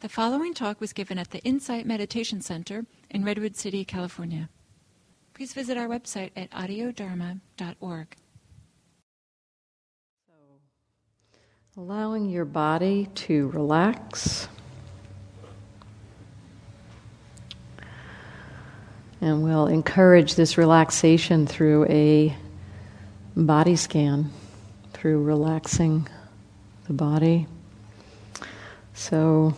The following talk was given at the Insight Meditation Center in Redwood City, California. Please visit our website at audiodharma.org. So, Allowing your body to relax. And we'll encourage this relaxation through a body scan, through relaxing the body. So,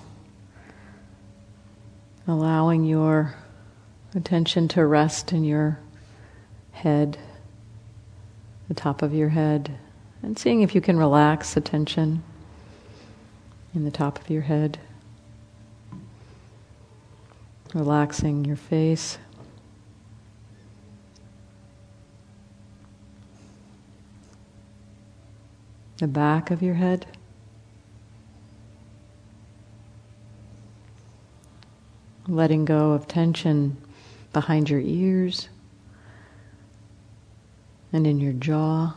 allowing your attention to rest in your head, the top of your head, and seeing if you can relax the tension in the top of your head. Relaxing your face. The back of your head. Letting go of tension behind your ears and in your jaw.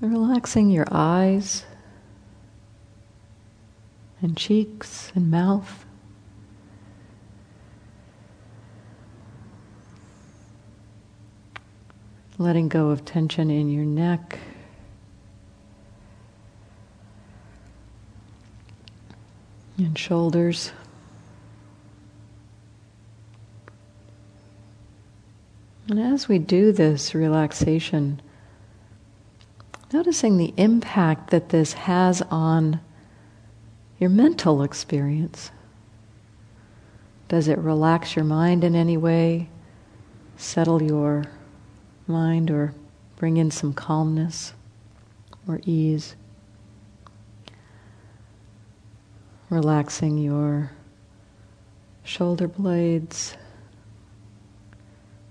Relaxing your eyes and cheeks and mouth. Letting go of tension in your neck. And shoulders. And as we do this relaxation, noticing the impact that this has on your mental experience. Does it relax your mind in any way? Settle your mind or bring in some calmness or ease? Relaxing your shoulder blades,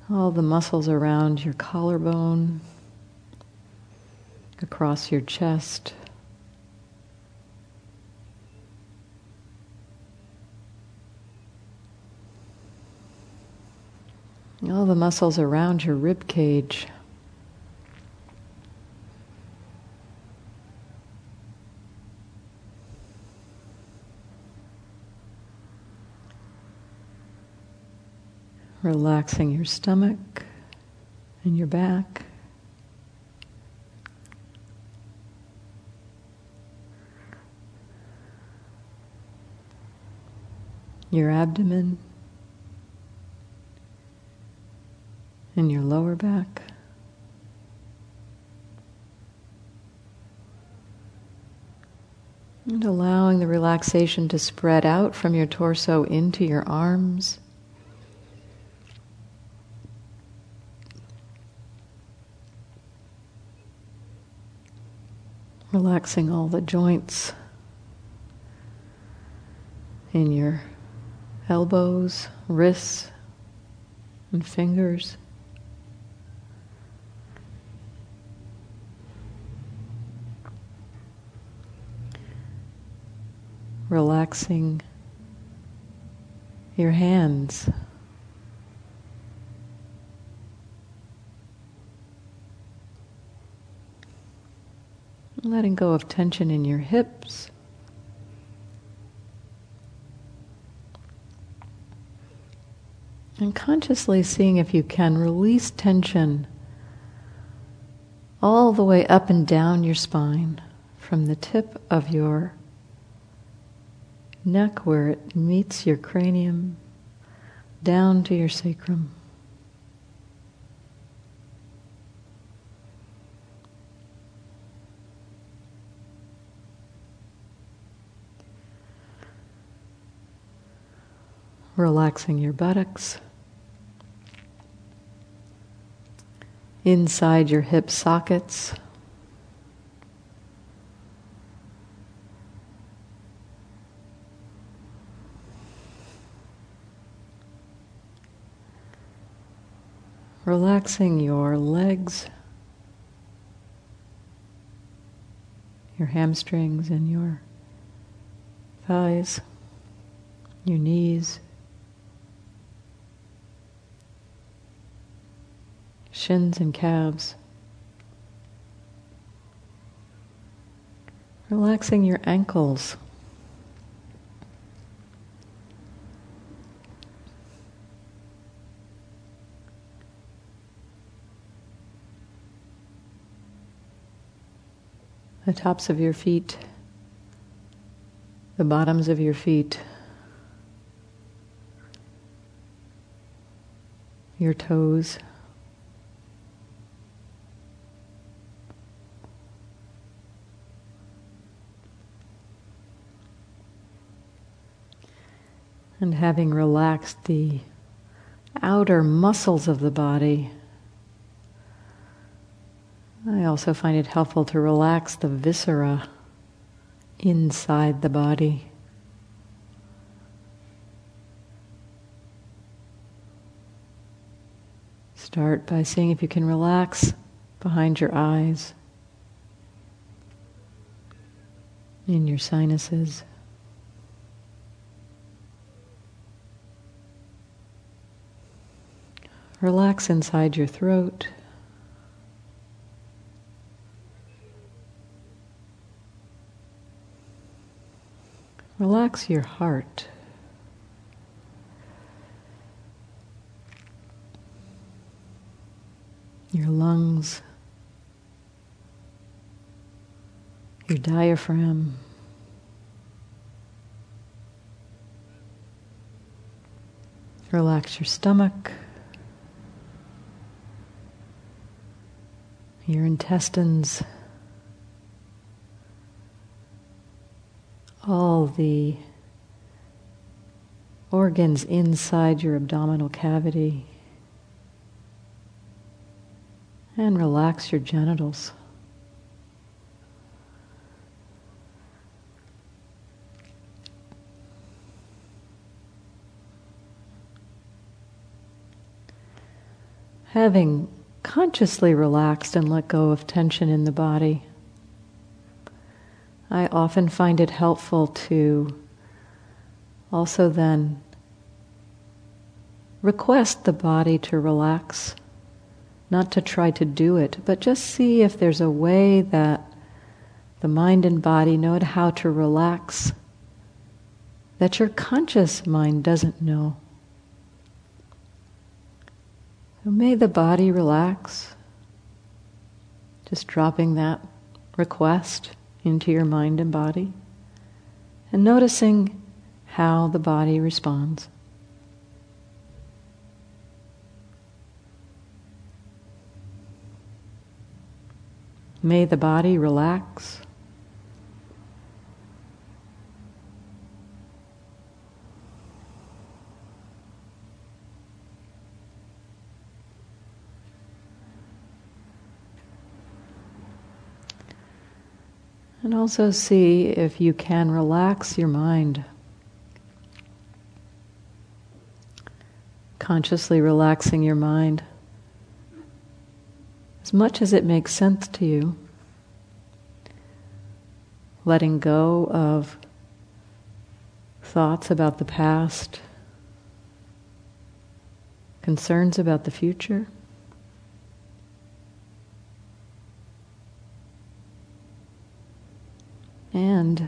all the muscles around your collarbone across your chest. All the muscles around your rib cage. Relaxing your stomach and your back. your abdomen, and your lower back. And allowing the relaxation to spread out from your torso into your arms. Relaxing all the joints in your elbows, wrists, and fingers. Relaxing your hands. Letting go of tension in your hips. And consciously seeing if you can release tension all the way up and down your spine from the tip of your neck where it meets your cranium down to your sacrum. Relaxing your buttocks. inside your hip sockets. Relaxing your legs, your hamstrings, and your thighs, your knees. Shins and calves. Relaxing your ankles. The tops of your feet, the bottoms of your feet, your toes. And having relaxed the outer muscles of the body, I also find it helpful to relax the viscera inside the body. Start by seeing if you can relax behind your eyes, in your sinuses. Relax inside your throat. Relax your heart. Your lungs, your diaphragm. Relax your stomach. Your intestines, all the organs inside your abdominal cavity, and relax your genitals. Having consciously relaxed and let go of tension in the body. I often find it helpful to also then request the body to relax, not to try to do it, but just see if there's a way that the mind and body know how to relax that your conscious mind doesn't know. So may the body relax. Just dropping that request into your mind and body and noticing how the body responds. May the body relax. And also see if you can relax your mind. Consciously relaxing your mind as much as it makes sense to you. Letting go of thoughts about the past, concerns about the future. And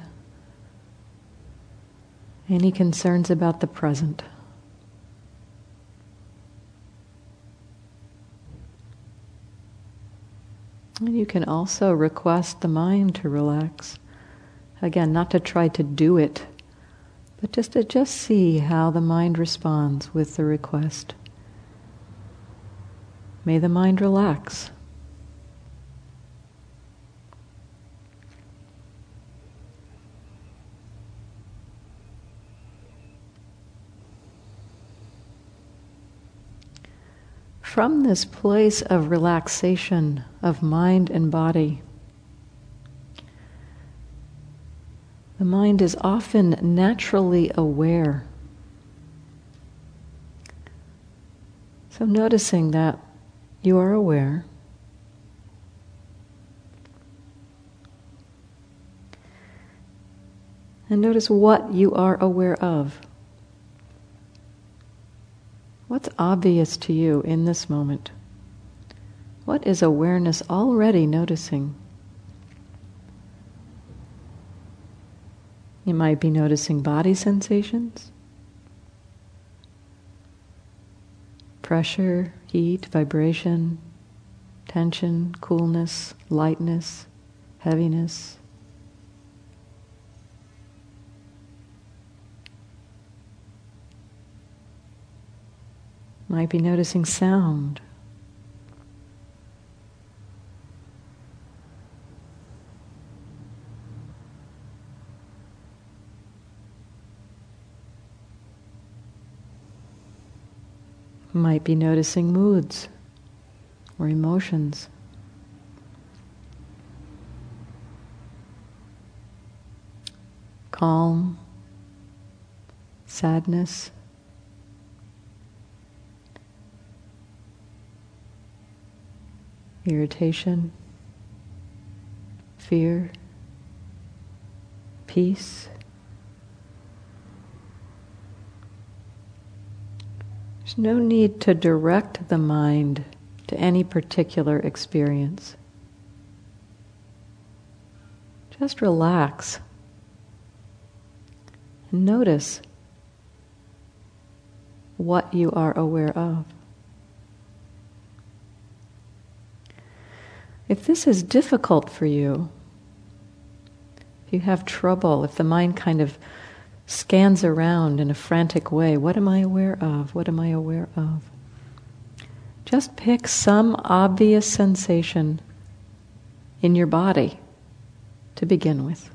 any concerns about the present. And you can also request the mind to relax. Again, not to try to do it, but just to just see how the mind responds with the request. May the mind relax. From this place of relaxation of mind and body, the mind is often naturally aware. So, noticing that you are aware. And notice what you are aware of. What's obvious to you in this moment? What is awareness already noticing? You might be noticing body sensations, pressure, heat, vibration, tension, coolness, lightness, heaviness. Might be noticing sound. Might be noticing moods or emotions. Calm, sadness, irritation, fear, peace. There's no need to direct the mind to any particular experience. Just relax and notice what you are aware of. If this is difficult for you, if you have trouble, if the mind kind of scans around in a frantic way, what am I aware of? What am I aware of? Just pick some obvious sensation in your body to begin with.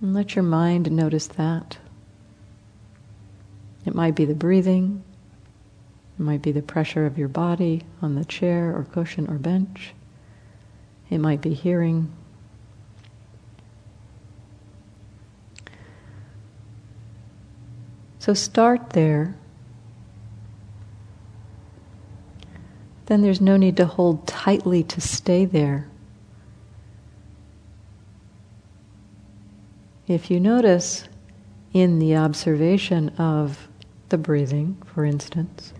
And let your mind notice that. It might be the breathing, it might be the pressure of your body on the chair or cushion or bench, it might be hearing. So start there then there's no need to hold tightly to stay there. If you notice in the observation of the breathing, for instance,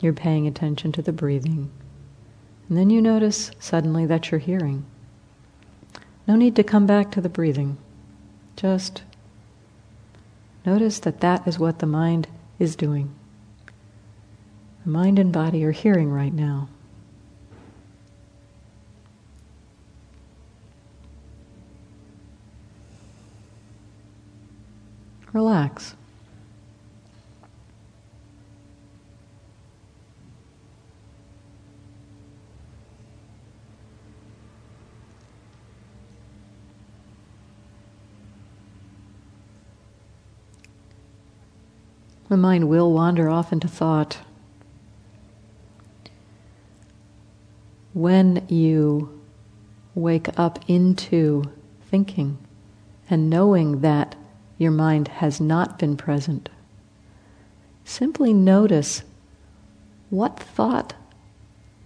you're paying attention to the breathing, and then you notice suddenly that you're hearing. No need to come back to the breathing. Just notice that that is what the mind is doing. The mind and body are hearing right now. Relax. The mind will wander off into thought. when you wake up into thinking and knowing that your mind has not been present, simply notice what thought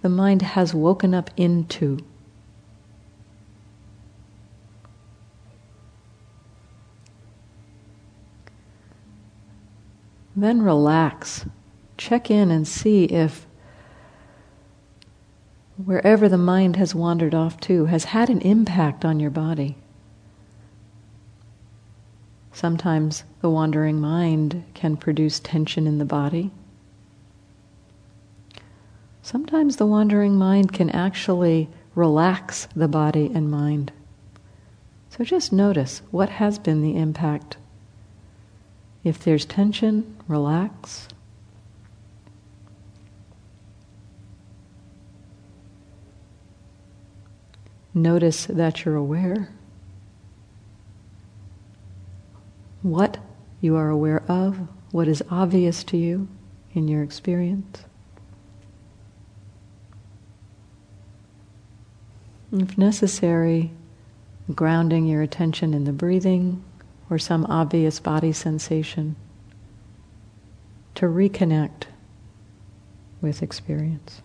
the mind has woken up into. Then relax. Check in and see if wherever the mind has wandered off to, has had an impact on your body. Sometimes the wandering mind can produce tension in the body. Sometimes the wandering mind can actually relax the body and mind. So just notice what has been the impact. If there's tension, relax. Notice that you're aware. What you are aware of, what is obvious to you in your experience. If necessary, grounding your attention in the breathing or some obvious body sensation to reconnect with experience.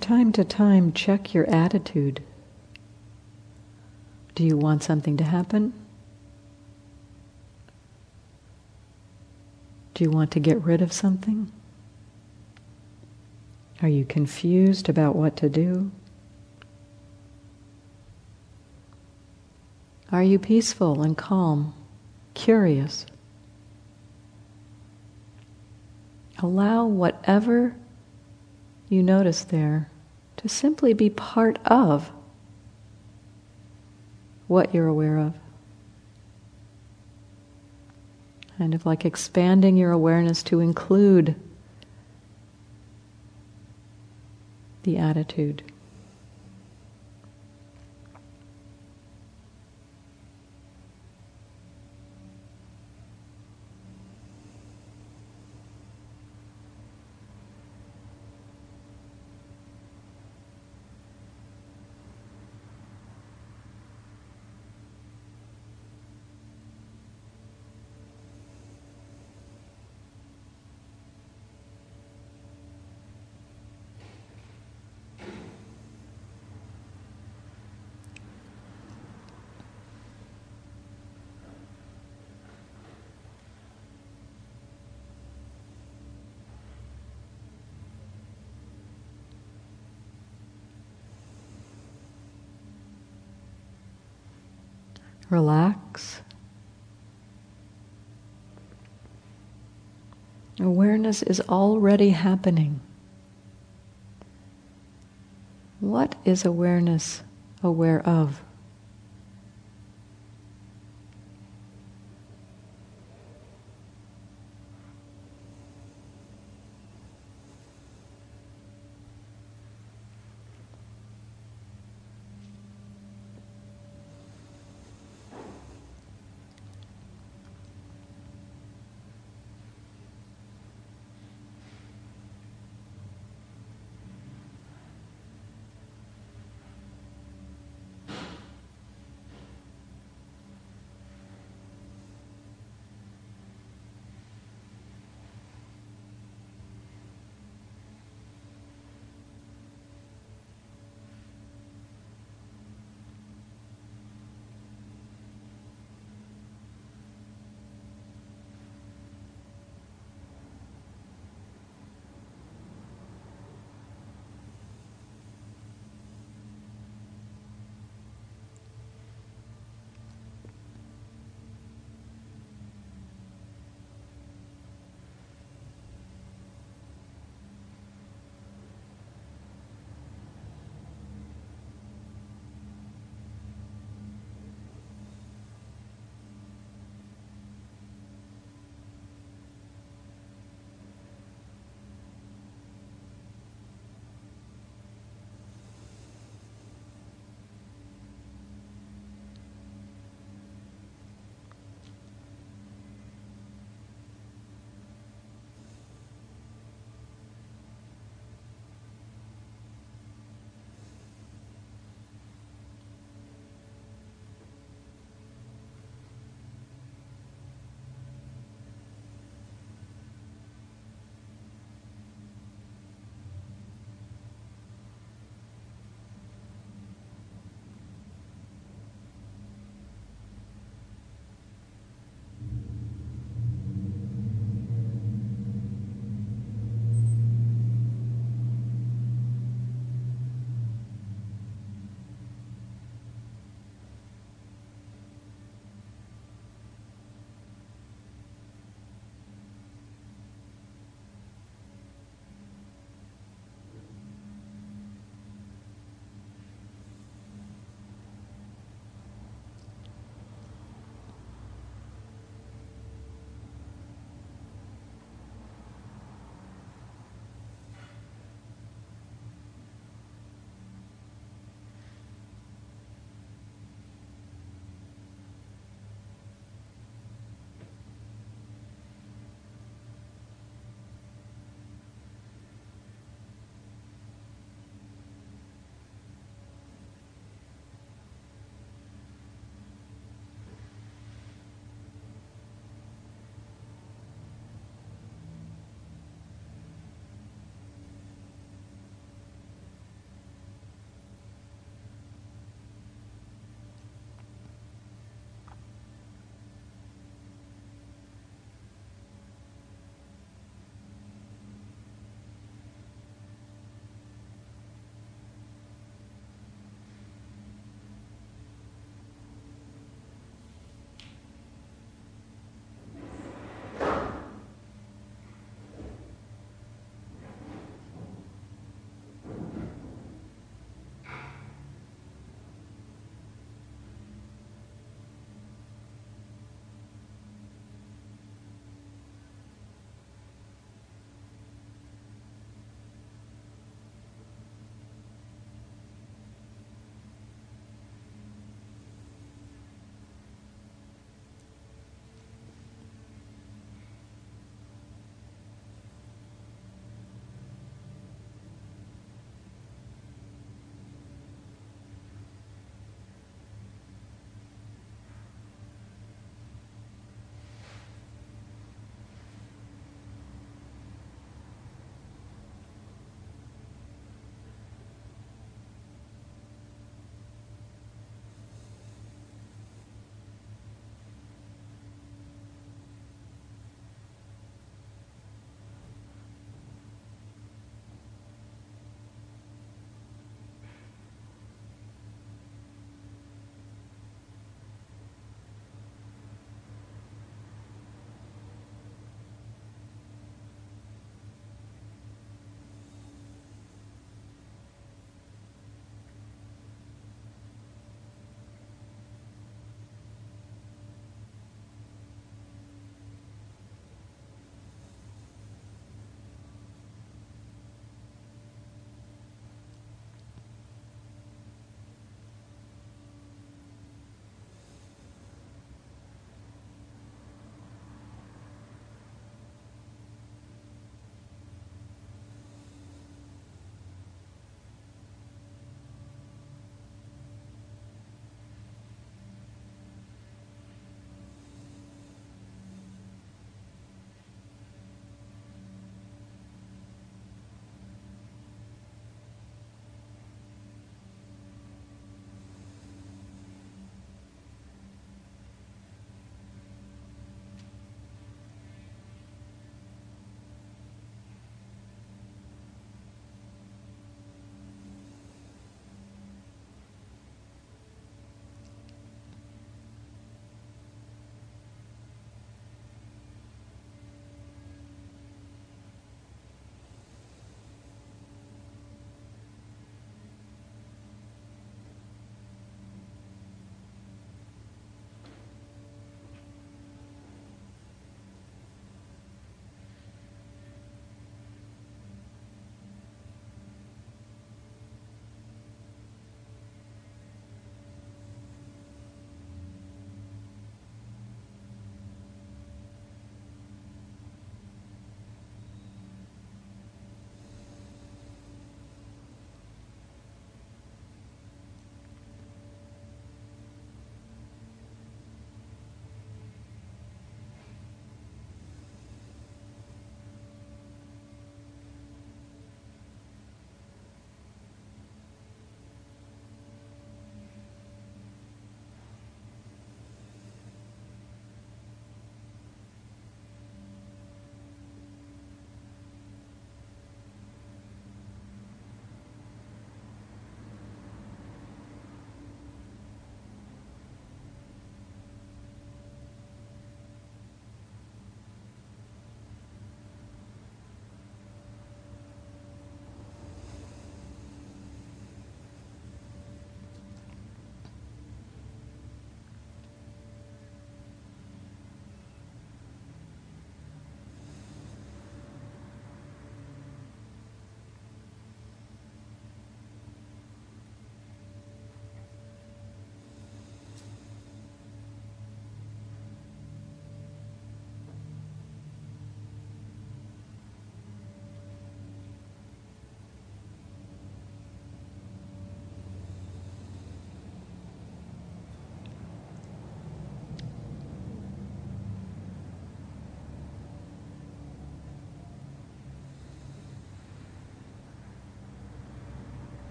Time to time, check your attitude. Do you want something to happen? Do you want to get rid of something? Are you confused about what to do? Are you peaceful and calm, curious? Allow whatever you notice there to simply be part of what you're aware of. Kind of like expanding your awareness to include the attitude. Relax. Awareness is already happening. What is awareness aware of?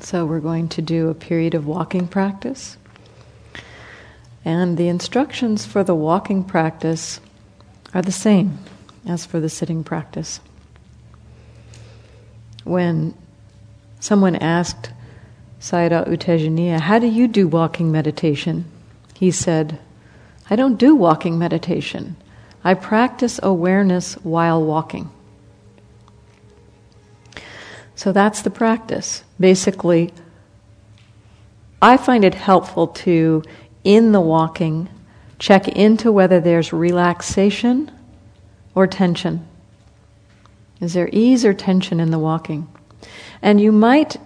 So, we're going to do a period of walking practice. And the instructions for the walking practice are the same as for the sitting practice. When someone asked Sayadaw U Tejaniya, How do you do walking meditation? He said, I don't do walking meditation. I practice awareness while walking. So that's the practice. Basically, I find it helpful to, in the walking, check into whether there's relaxation or tension. Is there ease or tension in the walking? And you might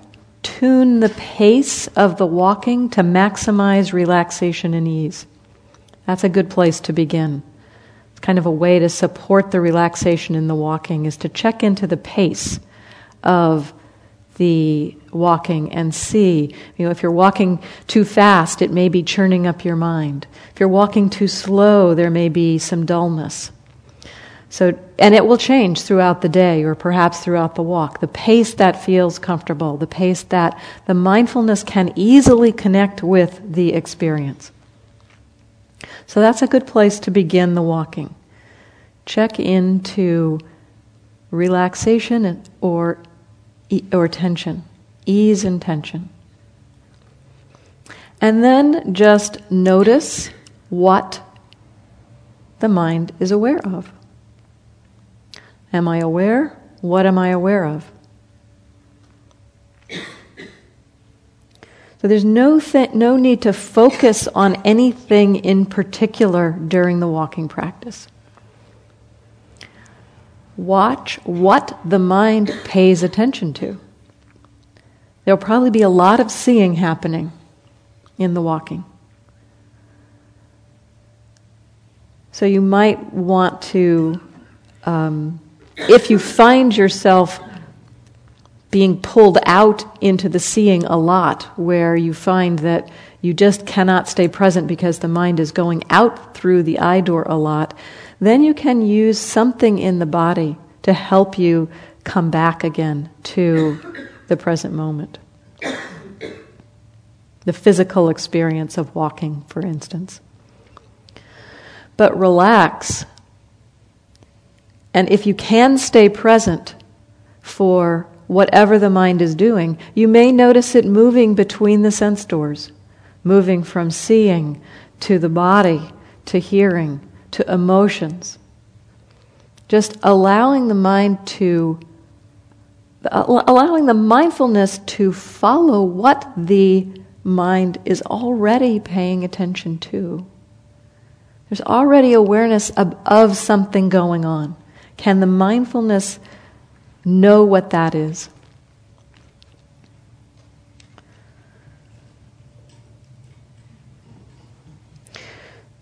tune the pace of the walking to maximize relaxation and ease. That's a good place to begin. It's kind of a way to support the relaxation in the walking is to check into the pace of the walking and see. You know, if you're walking too fast, it may be churning up your mind. If you're walking too slow, there may be some dullness. So, and it will change throughout the day or perhaps throughout the walk. The pace that feels comfortable, the pace that the mindfulness can easily connect with the experience. So that's a good place to begin the walking. Check into relaxation or, or tension, ease and tension. And then just notice what the mind is aware of. Am I aware? What am I aware of? So there's no, th- no need to focus on anything in particular during the walking practice. Watch what the mind pays attention to. There'll probably be a lot of seeing happening in the walking. So you might want to um, if you find yourself being pulled out into the seeing a lot, where you find that you just cannot stay present because the mind is going out through the eye door a lot, then you can use something in the body to help you come back again to the present moment. The physical experience of walking, for instance. But relax and if you can stay present for whatever the mind is doing, you may notice it moving between the sense doors, moving from seeing to the body to hearing to emotions. Just allowing the mind to, allowing the mindfulness to follow what the mind is already paying attention to. There's already awareness of, of something going on. Can the mindfulness know what that is?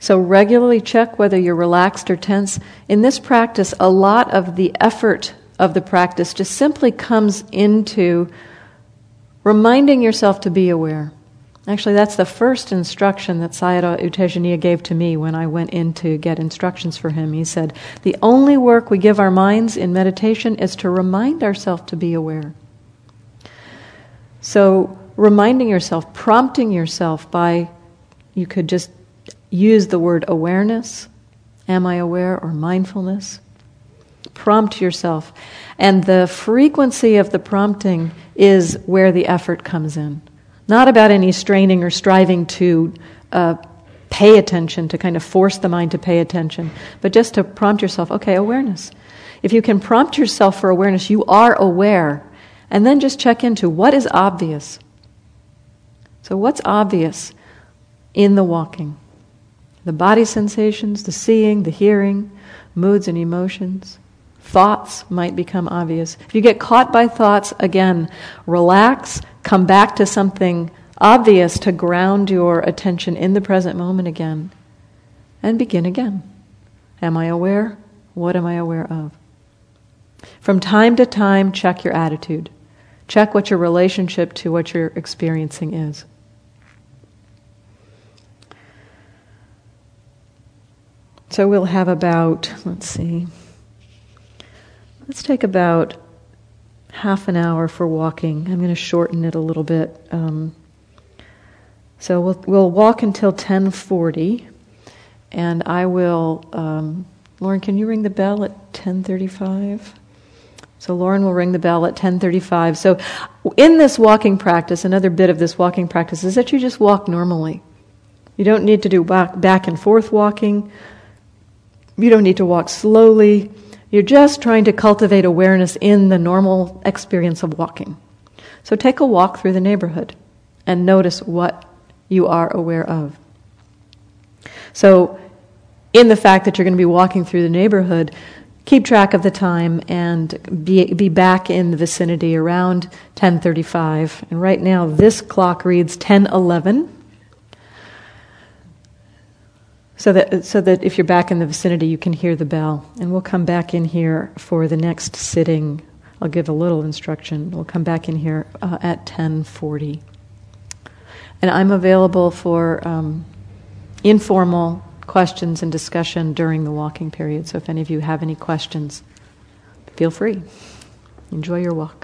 So, regularly check whether you're relaxed or tense. In this practice, a lot of the effort of the practice just simply comes into reminding yourself to be aware. Actually, that's the first instruction that Sayadaw U Tejaniya gave to me when I went in to get instructions for him. He said, The only work we give our minds in meditation is to remind ourselves to be aware. So, reminding yourself, prompting yourself by, you could just use the word awareness, am I aware, or mindfulness. Prompt yourself. And the frequency of the prompting is where the effort comes in. Not about any straining or striving to uh, pay attention, to kind of force the mind to pay attention, but just to prompt yourself, okay, awareness. If you can prompt yourself for awareness, you are aware. And then just check into what is obvious. So, what's obvious in the walking? The body sensations, the seeing, the hearing, moods and emotions. Thoughts might become obvious. If you get caught by thoughts, again, relax, come back to something obvious to ground your attention in the present moment again, and begin again. Am I aware? What am I aware of? From time to time, check your attitude. Check what your relationship to what you're experiencing is. So we'll have about, let's see, let's take about half an hour for walking. I'm going to shorten it a little bit. Um, so we'll, we'll walk until 1040, and I will, um, Lauren, can you ring the bell at 1035? So Lauren will ring the bell at 1035. So in this walking practice, another bit of this walking practice is that you just walk normally. You don't need to do back, back and forth walking. You don't need to walk slowly. You're just trying to cultivate awareness in the normal experience of walking. So take a walk through the neighborhood and notice what you are aware of. So, in the fact that you're going to be walking through the neighborhood, keep track of the time and be, be back in the vicinity around 1035. And right now, this clock reads 1011. So that, so that if you're back in the vicinity, you can hear the bell. And we'll come back in here for the next sitting. I'll give a little instruction. We'll come back in here uh, at 1040. And I'm available for um, informal questions and discussion during the walking period. So if any of you have any questions, feel free. Enjoy your walk.